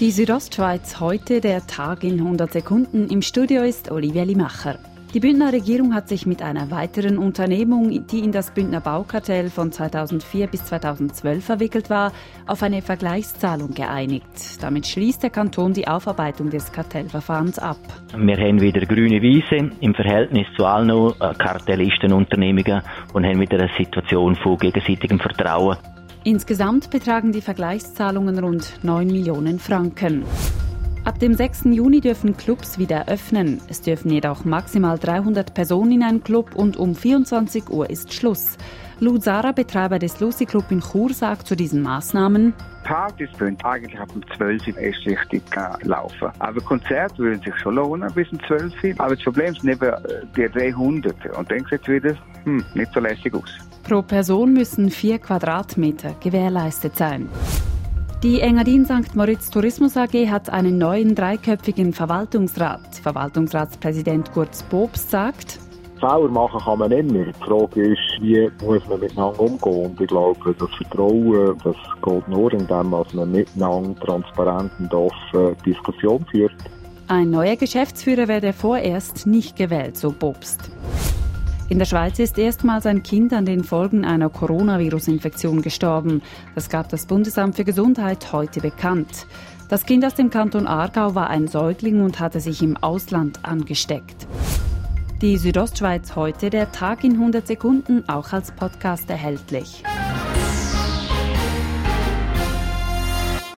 Die Südostschweiz heute, der Tag in 100 Sekunden. Im Studio ist Olivia Limacher. Die Bündner Regierung hat sich mit einer weiteren Unternehmung, die in das Bündner Baukartell von 2004 bis 2012 verwickelt war, auf eine Vergleichszahlung geeinigt. Damit schließt der Kanton die Aufarbeitung des Kartellverfahrens ab. Wir haben wieder grüne Wiese im Verhältnis zu allen äh, Kartellistenunternehmungen und haben wieder eine Situation von gegenseitigem Vertrauen. Insgesamt betragen die Vergleichszahlungen rund 9 Millionen Franken. Ab dem 6. Juni dürfen Clubs wieder öffnen. Es dürfen jedoch maximal 300 Personen in einen Club und um 24 Uhr ist Schluss. Lou Zara, Betreiber des Lucy Club in Chur, sagt zu diesen Maßnahmen, Partys können eigentlich ab um 12 Uhr erst richtig äh, laufen. Aber Konzerte würden sich schon lohnen bis um 12 Uhr. Aber das Problem sind eben äh, die 300. Und dann sieht es wieder hm, nicht so lässig aus. Pro Person müssen 4 Quadratmeter gewährleistet sein. Die Engadin St. Moritz Tourismus AG hat einen neuen dreiköpfigen Verwaltungsrat. Verwaltungsratspräsident Kurz Bobst sagt, Fehler machen kann man immer. Die Frage ist, wie muss man miteinander umgehen? Und ich glaube, das Vertrauen, das geht nur indem man miteinander transparent und offen Diskussion führt. Ein neuer Geschäftsführer werde vorerst nicht gewählt, so Bobst. In der Schweiz ist erstmals ein Kind an den Folgen einer Coronavirus-Infektion gestorben. Das gab das Bundesamt für Gesundheit heute bekannt. Das Kind aus dem Kanton Aargau war ein Säugling und hatte sich im Ausland angesteckt. Die Südostschweiz heute, der Tag in 100 Sekunden, auch als Podcast erhältlich.